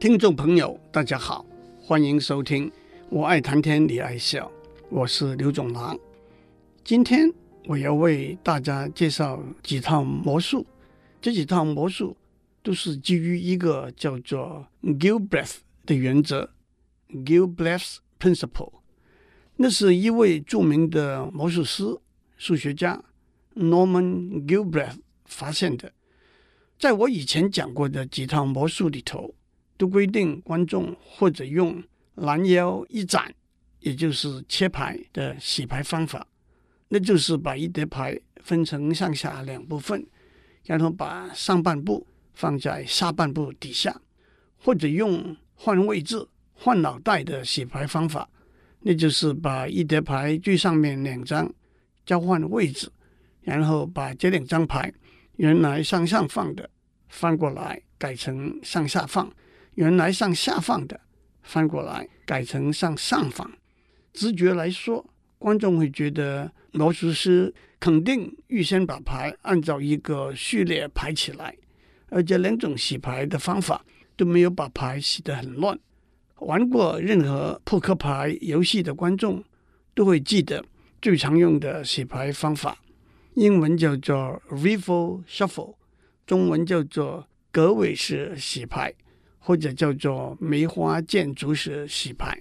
听众朋友，大家好，欢迎收听《我爱谈天你爱笑》，我是刘总郎。今天我要为大家介绍几套魔术，这几套魔术都是基于一个叫做 Gilbreth 的原则 （Gilbreth's Principle）。那是一位著名的魔术师、数学家 Norman Gilbreth 发现的。在我以前讲过的几套魔术里头，都规定观众或者用拦腰一斩，也就是切牌的洗牌方法，那就是把一叠牌分成上下两部分，然后把上半部放在下半部底下，或者用换位置、换脑袋的洗牌方法。那就是把一叠牌最上面两张交换位置，然后把这两张牌原来向上放的翻过来改成向下放，原来向下放的翻过来改成向上放。直觉来说，观众会觉得魔术师肯定预先把牌按照一个序列排起来，而这两种洗牌的方法都没有把牌洗得很乱。玩过任何扑克牌游戏的观众都会记得最常用的洗牌方法，英文叫做 Riffle Shuffle，中文叫做格尾式洗牌，或者叫做梅花间竹式洗牌。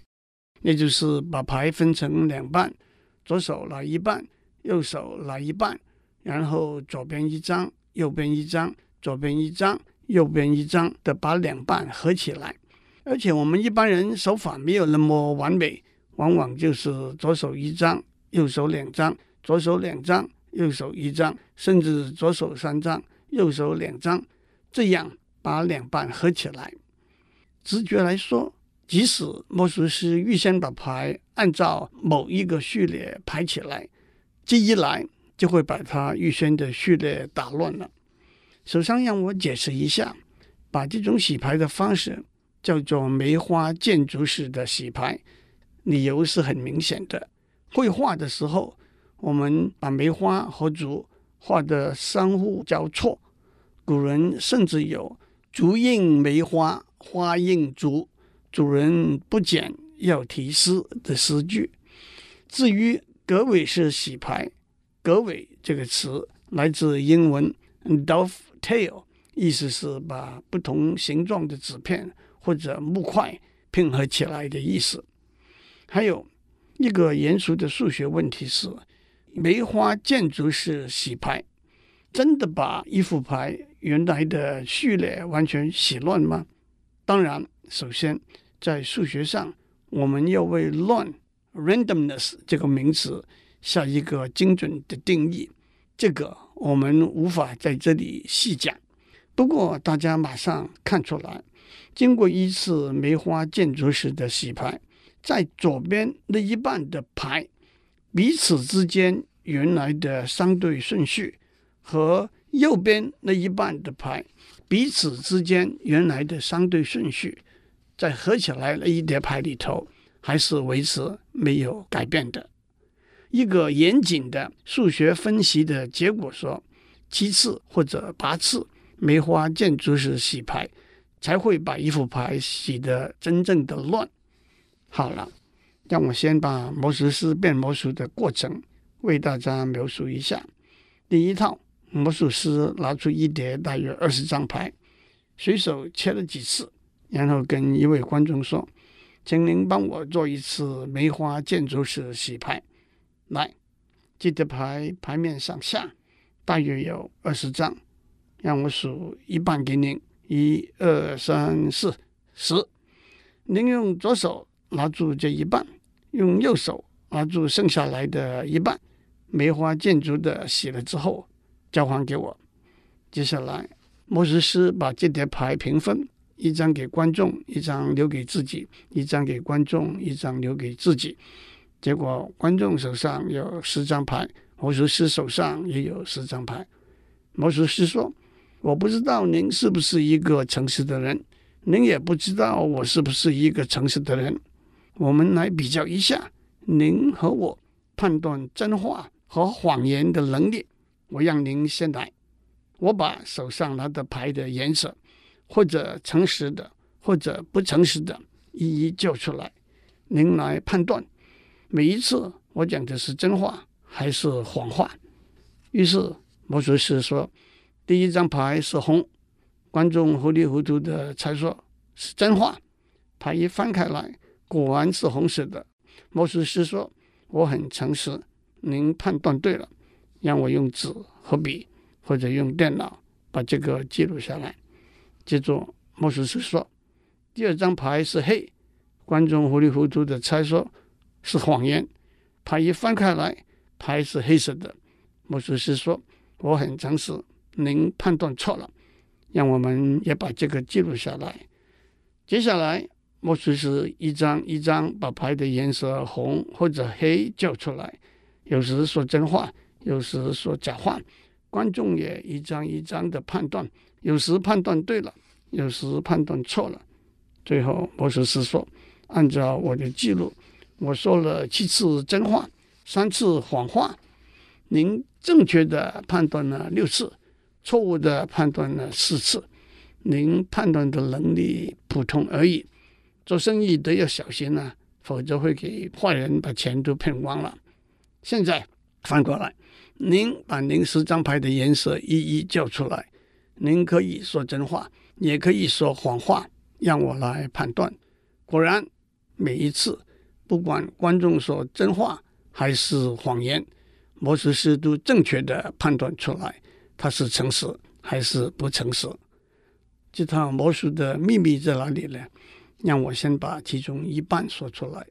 那就是把牌分成两半，左手拿一半，右手拿一半，然后左边一张，右边一张，左边一张，右边一张的把两半合起来。而且我们一般人手法没有那么完美，往往就是左手一张，右手两张，左手两张，右手一张，甚至左手三张，右手两张，这样把两半合起来。直觉来说，即使魔术师预先把牌按照某一个序列排起来，这一来就会把他预先的序列打乱了。首先让我解释一下，把这种洗牌的方式。叫做梅花建筑式的洗牌，理由是很明显的。绘画的时候，我们把梅花和竹画得相互交错。古人甚至有“竹映梅花，花映竹，主人不剪要提诗”的诗句。至于格尾式洗牌，“格尾”这个词来自英文 “dovetail”，意思是把不同形状的纸片。或者木块拼合起来的意思。还有一个严肃的数学问题是：梅花建筑式洗牌，真的把一副牌原来的序列完全洗乱吗？当然，首先在数学上，我们要为乱 （randomness） 这个名词下一个精准的定义。这个我们无法在这里细讲。不过，大家马上看出来。经过一次梅花间竹式的洗牌，在左边那一半的牌彼此之间原来的相对顺序，和右边那一半的牌彼此之间原来的相对顺序，在合起来的一叠牌里头，还是维持没有改变的。一个严谨的数学分析的结果说，七次或者八次梅花建筑式洗牌。才会把一副牌洗得真正的乱。好了，让我先把魔术师变魔术的过程为大家描述一下。第一套，魔术师拿出一叠大约二十张牌，随手切了几次，然后跟一位观众说：“请您帮我做一次梅花建筑式洗牌。”来，这叠牌牌面上下大约有二十张，让我数一半给您。一二三四十，您用左手拿住这一半，用右手拿住剩下来的一半，梅花建筑的洗了之后，交还给我。接下来，魔术师把这叠牌平分，一张给观众，一张留给自己；一张给观众，一张留给自己。结果，观众手上有十张牌，魔术师手上也有十张牌。魔术师说。我不知道您是不是一个诚实的人，您也不知道我是不是一个诚实的人。我们来比较一下您和我判断真话和谎言的能力。我让您先来，我把手上拿的牌的颜色，或者诚实的，或者不诚实的，一一叫出来，您来判断。每一次我讲的是真话还是谎话。于是魔术师说：“第一张牌是红。”观众糊里糊涂的猜说是真话。牌一翻开来，果然是红色的。魔术师说：“我很诚实，您判断对了。”让我用纸和笔，或者用电脑把这个记录下来。接着魔术师说：“第二张牌是黑。”观众糊里糊涂的猜说是谎言。牌一翻开来，牌是黑色的。魔术师说：“我很诚实，您判断错了。”让我们也把这个记录下来。接下来，魔术师一张一张把牌的颜色红或者黑叫出来，有时说真话，有时说假话。观众也一张一张的判断，有时判断对了，有时判断错了。最后，魔术师说：“按照我的记录，我说了七次真话，三次谎话。您正确的判断了六次。”错误的判断了四次，您判断的能力普通而已。做生意都要小心啊，否则会给坏人把钱都骗光了。现在反过来，您把您十张牌的颜色一一叫出来，您可以说真话，也可以说谎话，让我来判断。果然，每一次不管观众说真话还是谎言，魔术师都正确的判断出来。他是诚实还是不诚实？这套魔术的秘密在哪里呢？让我先把其中一半说出来。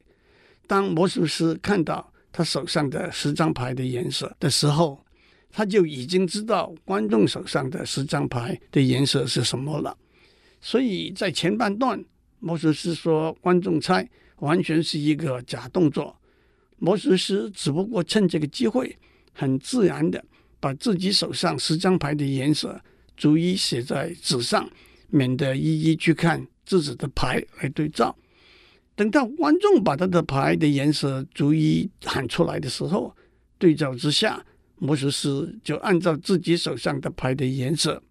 当魔术师看到他手上的十张牌的颜色的时候，他就已经知道观众手上的十张牌的颜色是什么了。所以在前半段，魔术师说观众猜完全是一个假动作。魔术师只不过趁这个机会，很自然的。把自己手上十张牌的颜色逐一写在纸上，免得一一去看自己的牌来对照。等到观众把他的牌的颜色逐一喊出来的时候，对照之下，魔术师就按照自己手上的牌的颜色，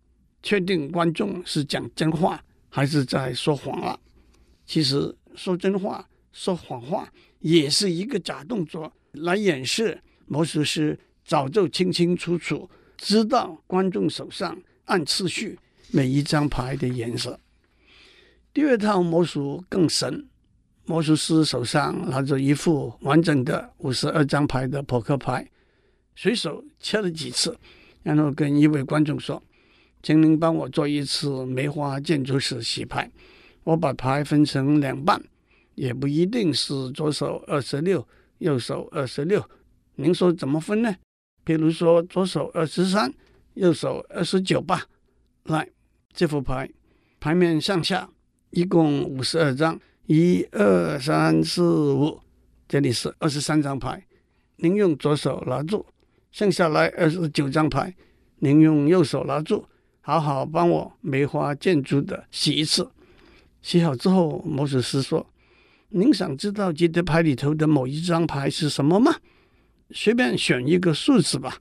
确定观众是讲真话还是在说谎了。其实说真话、说谎话也是一个假动作，来掩饰魔术师。早就清清楚楚知道观众手上按次序每一张牌的颜色。第二套魔术更神，魔术师手上拿着一副完整的五十二张牌的扑克牌，随手切了几次，然后跟一位观众说：“请您帮我做一次梅花建筑师洗牌。我把牌分成两半，也不一定是左手二十六，右手二十六。您说怎么分呢？”比如说，左手二十三，右手二十九吧。来，这副牌，牌面上下一共五十二张，一二三四五，这里是二十三张牌。您用左手拿住，剩下来二十九张牌，您用右手拿住，好好帮我梅花建筑的洗一次。洗好之后，魔术师说：“您想知道这叠牌里头的某一张牌是什么吗？”随便选一个数字吧，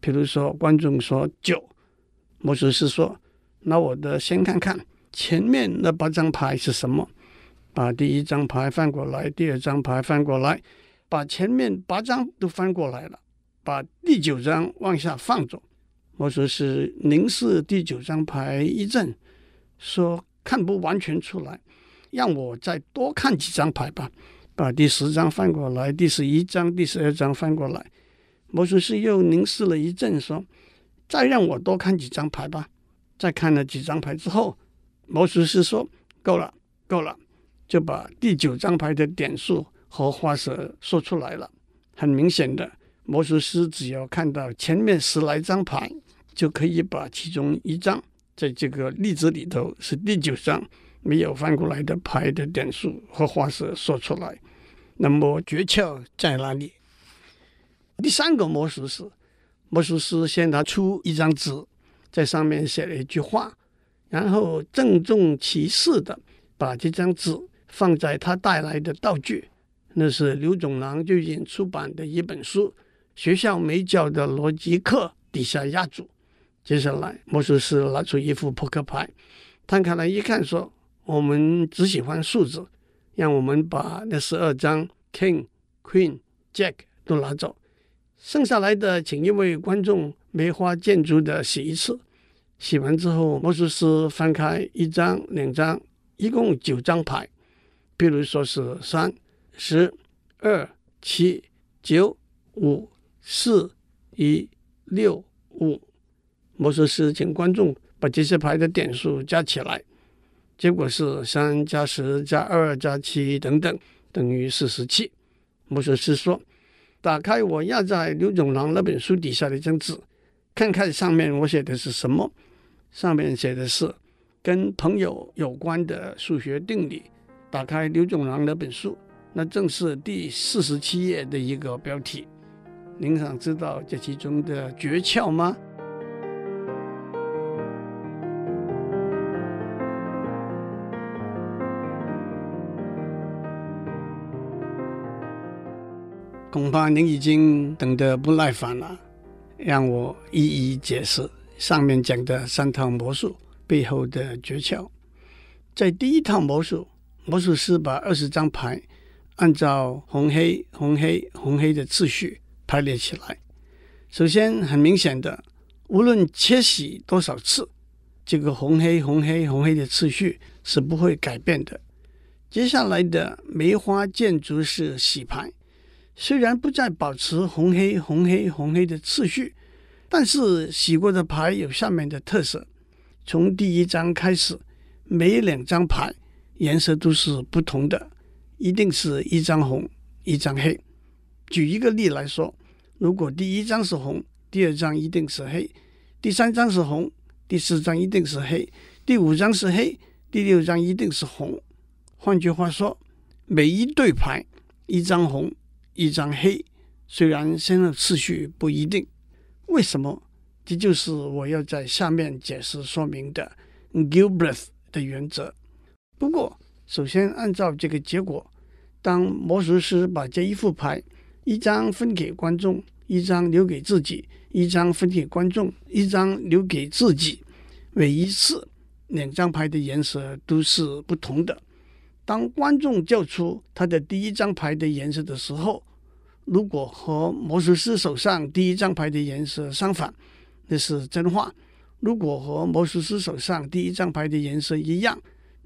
比如说观众说九，魔术师说：“那我的先看看前面那八张牌是什么。”把第一张牌翻过来，第二张牌翻过来，把前面八张都翻过来了，把第九张往下放着。魔术师凝视第九张牌一阵，说：“看不完全出来，让我再多看几张牌吧。”把第十张翻过来，第十一张、第十二张翻过来。魔术师又凝视了一阵，说：“再让我多看几张牌吧。”再看了几张牌之后，魔术师说：“够了，够了。”就把第九张牌的点数和花色说出来了。很明显的，魔术师只要看到前面十来张牌，就可以把其中一张在这个例子里头是第九张没有翻过来的牌的点数和花色说出来。那么诀窍在哪里？第三个魔术师，魔术师先拿出一张纸，在上面写了一句话，然后郑重其事的把这张纸放在他带来的道具，那是刘总郎最近出版的一本书《学校没教的逻辑课》底下压住。接下来，魔术师拿出一副扑克牌，摊开来一看，说：“我们只喜欢数字，让我们把那十二张 King、Queen、Jack 都拿走，剩下来的请一位观众梅花间竹的洗一次。洗完之后，魔术师翻开一张、两张，一共九张牌，比如说是三、十、二、七、九、五、四、一、六、五。魔术师请观众把这些牌的点数加起来，结果是三加十加二加七等等，等于四十七。魔术师说：“打开我压在刘总郎那本书底下的一张纸，看看上面我写的是什么。”上面写的是跟朋友有关的数学定理。打开刘总郎那本书，那正是第四十七页的一个标题。您想知道这其中的诀窍吗？恐怕您已经等得不耐烦了，让我一一解释。上面讲的三套魔术背后的诀窍，在第一套魔术，魔术师把二十张牌按照红黑红黑红黑的次序排列起来。首先，很明显的，无论切洗多少次，这个红黑红黑红黑的次序是不会改变的。接下来的梅花建筑式洗牌，虽然不再保持红黑红黑红黑的次序。但是洗过的牌有下面的特色：从第一张开始，每两张牌颜色都是不同的，一定是一张红，一张黑。举一个例来说，如果第一张是红，第二张一定是黑；第三张是红，第四张一定是黑；第五张是黑，第六张一定是红。换句话说，每一对牌，一张红，一张黑，虽然先后次序不一定。为什么？这就是我要在下面解释说明的 Gilbreth 的原则。不过，首先按照这个结果，当魔术师把这一副牌一张分给观众，一张留给自己，一张分给观众，一张留给自己，每一次两张牌的颜色都是不同的。当观众叫出他的第一张牌的颜色的时候，如果和魔术师手上第一张牌的颜色相反，那是真话；如果和魔术师手上第一张牌的颜色一样，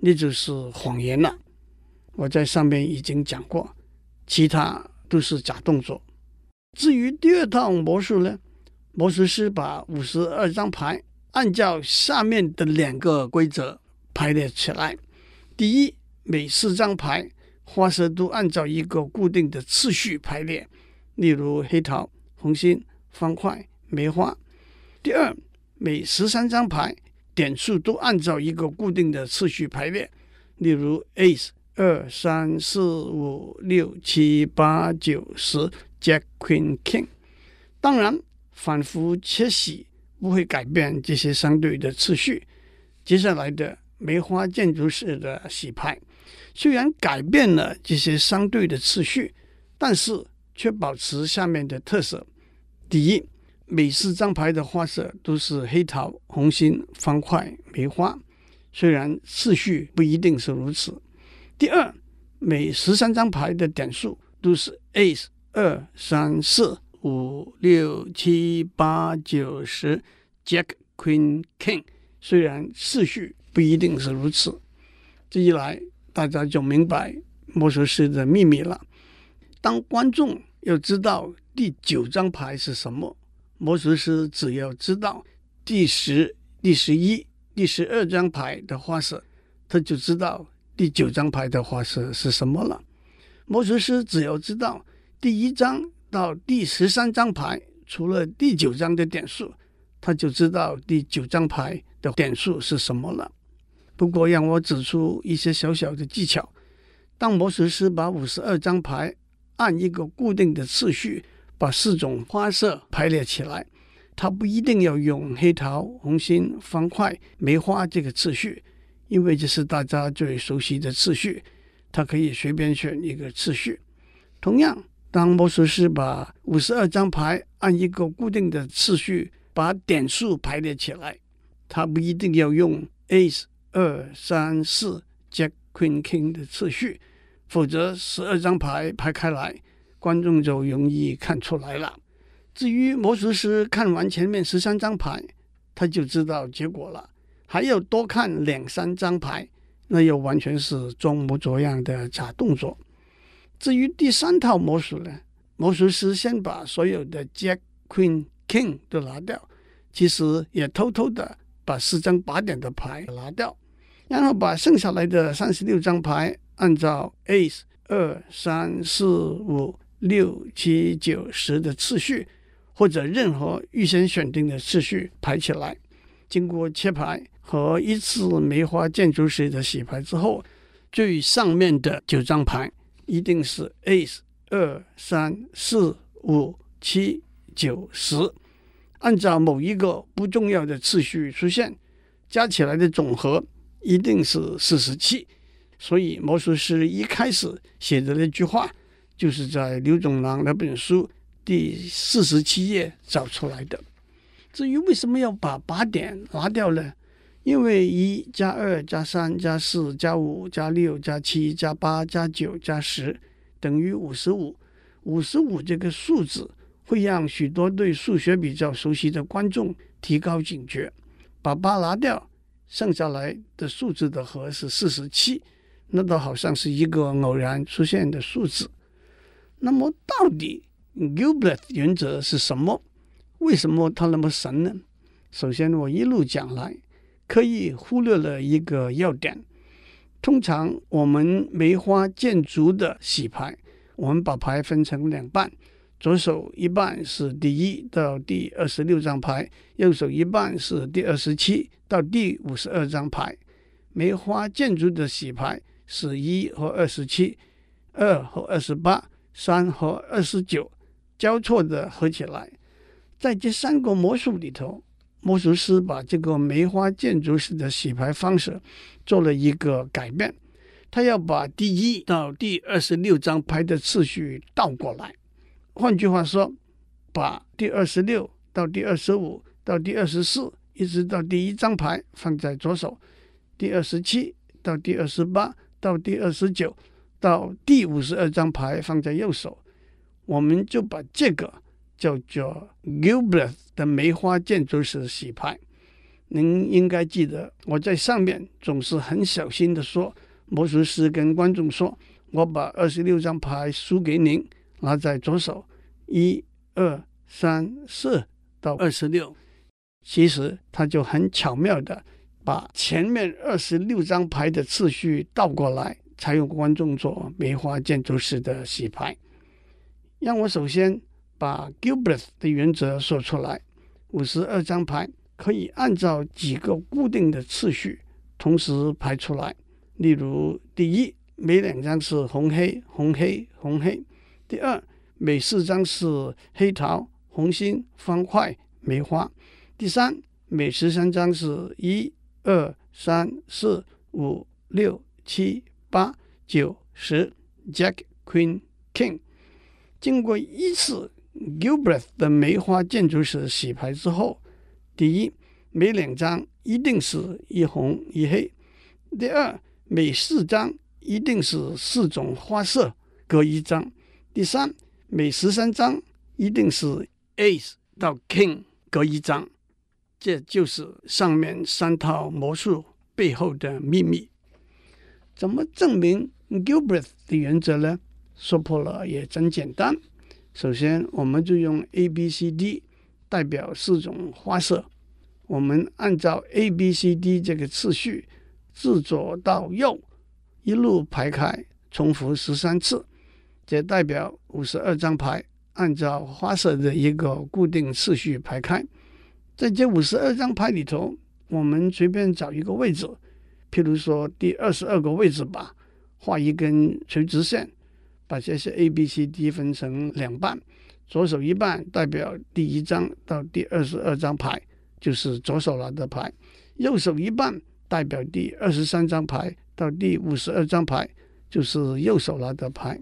那就是谎言了。我在上面已经讲过，其他都是假动作。至于第二套魔术呢，魔术师把五十二张牌按照下面的两个规则排列起来：第一，每四张牌。花色都按照一个固定的次序排列，例如黑桃、红心、方块、梅花。第二，每十三张牌点数都按照一个固定的次序排列，例如 Ace 二三四五六七八九十 Jack Queen King。当然，反复切洗不会改变这些相对的次序。接下来的梅花建筑式的洗牌。虽然改变了这些相对的次序，但是却保持下面的特色：第一，每四张牌的花色都是黑桃、红心、方块、梅花，虽然次序不一定是如此；第二，每十三张牌的点数都是 Ace 二三四五六七八九十 Jack Queen King，虽然次序不一定是如此。这一来，大家就明白魔术师的秘密了。当观众要知道第九张牌是什么，魔术师只要知道第十、第十一、第十二张牌的花色，他就知道第九张牌的花色是什么了。魔术师只要知道第一张到第十三张牌除了第九张的点数，他就知道第九张牌的点数是什么了。不过，让我指出一些小小的技巧。当魔术师把五十二张牌按一个固定的次序把四种花色排列起来，它不一定要用黑桃、红心、方块、梅花这个次序，因为这是大家最熟悉的次序。它可以随便选一个次序。同样，当魔术师把五十二张牌按一个固定的次序把点数排列起来，他不一定要用 Ace。二三四 Jack Queen King 的次序，否则十二张牌排开来，观众就容易看出来了。至于魔术师看完前面十三张牌，他就知道结果了，还要多看两三张牌，那又完全是装模作样的假动作。至于第三套魔术呢，魔术师先把所有的 Jack、Queen、King 都拿掉，其实也偷偷的把四张八点的牌拿掉，然后把剩下来的三十六张牌按照 Ace 二三四五六七九十的次序。或者任何预先选定的次序排起来，经过切牌和一次梅花建筑师的洗牌之后，最上面的九张牌一定是 Ace 二三四五七九十，按照某一个不重要的次序出现，加起来的总和一定是四十七。所以魔术师一开始写的那句话，就是在刘总郎那本书。第四十七页找出来的。至于为什么要把八点拿掉呢？因为一加二加三加四加五加六加七加八加九加十等于五十五。五十五这个数字会让许多对数学比较熟悉的观众提高警觉。把八拿掉，剩下来的数字的和是四十七，那倒好像是一个偶然出现的数字。那么到底？Gilbreth 原则是什么？为什么它那么神呢？首先，我一路讲来，刻意忽略了一个要点。通常我们梅花建筑的洗牌，我们把牌分成两半，左手一半是第一到第二十六张牌，右手一半是第二十七到第五十二张牌。梅花建筑的洗牌是一和二十七，二和二十八，三和二十九。交错的合起来，在这三个魔术里头，魔术师把这个梅花建筑式的洗牌方式做了一个改变，他要把第一到第二十六张牌的次序倒过来。换句话说，把第二十六到第二十五到第二十四，一直到第一张牌放在左手；第二十七到第二十八到第二十九到第五十二张牌放在右手。我们就把这个叫做 Gilbreth 的梅花建筑师洗牌。您应该记得，我在上面总是很小心的说，魔术师跟观众说：“我把二十六张牌输给您，拿在左手，一、二、三、四到二十六。”其实他就很巧妙的把前面二十六张牌的次序倒过来，才有观众做梅花建筑师的洗牌。让我首先把 Gilbert 的原则说出来。五十二张牌可以按照几个固定的次序同时排出来。例如，第一，每两张是红黑红黑红黑；第二，每四张是黑桃红心方块梅花；第三，每十三张是一二三四五六七八九十 Jack Queen King。经过一次 Gilbreth 的梅花建筑式洗牌之后，第一，每两张一定是一红一黑；第二，每四张一定是四种花色各一张；第三，每十三张一定是 Ace 到 King 各一张。这就是上面三套魔术背后的秘密。怎么证明 Gilbert 的原则呢？说破了也真简单。首先，我们就用 A、B、C、D 代表四种花色。我们按照 A、B、C、D 这个次序，自左到右一路排开，重复十三次，这代表五十二张牌按照花色的一个固定次序排开。在这五十二张牌里头，我们随便找一个位置，譬如说第二十二个位置吧，画一根垂直线。把这些 A、B、C、D 分成两半，左手一半代表第一张到第二十二张牌，就是左手拿的牌；右手一半代表第二十三张牌到第五十二张牌，就是右手拿的牌。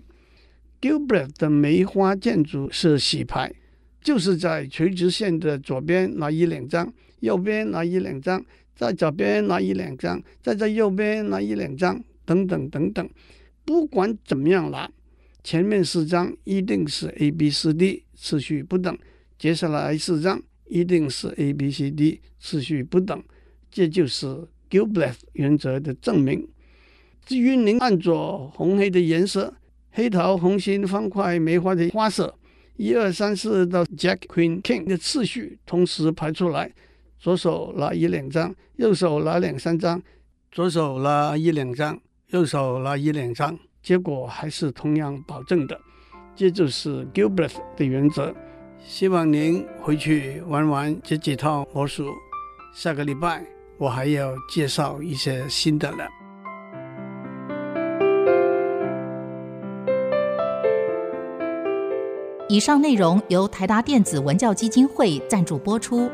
Gilbert 的梅花建筑是洗牌，就是在垂直线的左边拿一两张，右边拿一两张，在左边拿一两张，再在右边拿一两张，等等等等。不管怎么样拿，前面四张一定是 A B C D 次序不等，接下来四张一定是 A B C D 次序不等，这就是 Gilbreth 原则的证明。至于您按着红黑的颜色，黑桃、红心、方块、梅花的花色，一二三四到 Jack Queen King 的次序同时排出来，左手拿一两张，右手拿两三张，左手拿一两张。右手拿一两张，结果还是同样保证的，这就是 Gilbert 的原则。希望您回去玩玩这几套魔术。下个礼拜我还要介绍一些新的了。以上内容由台达电子文教基金会赞助播出。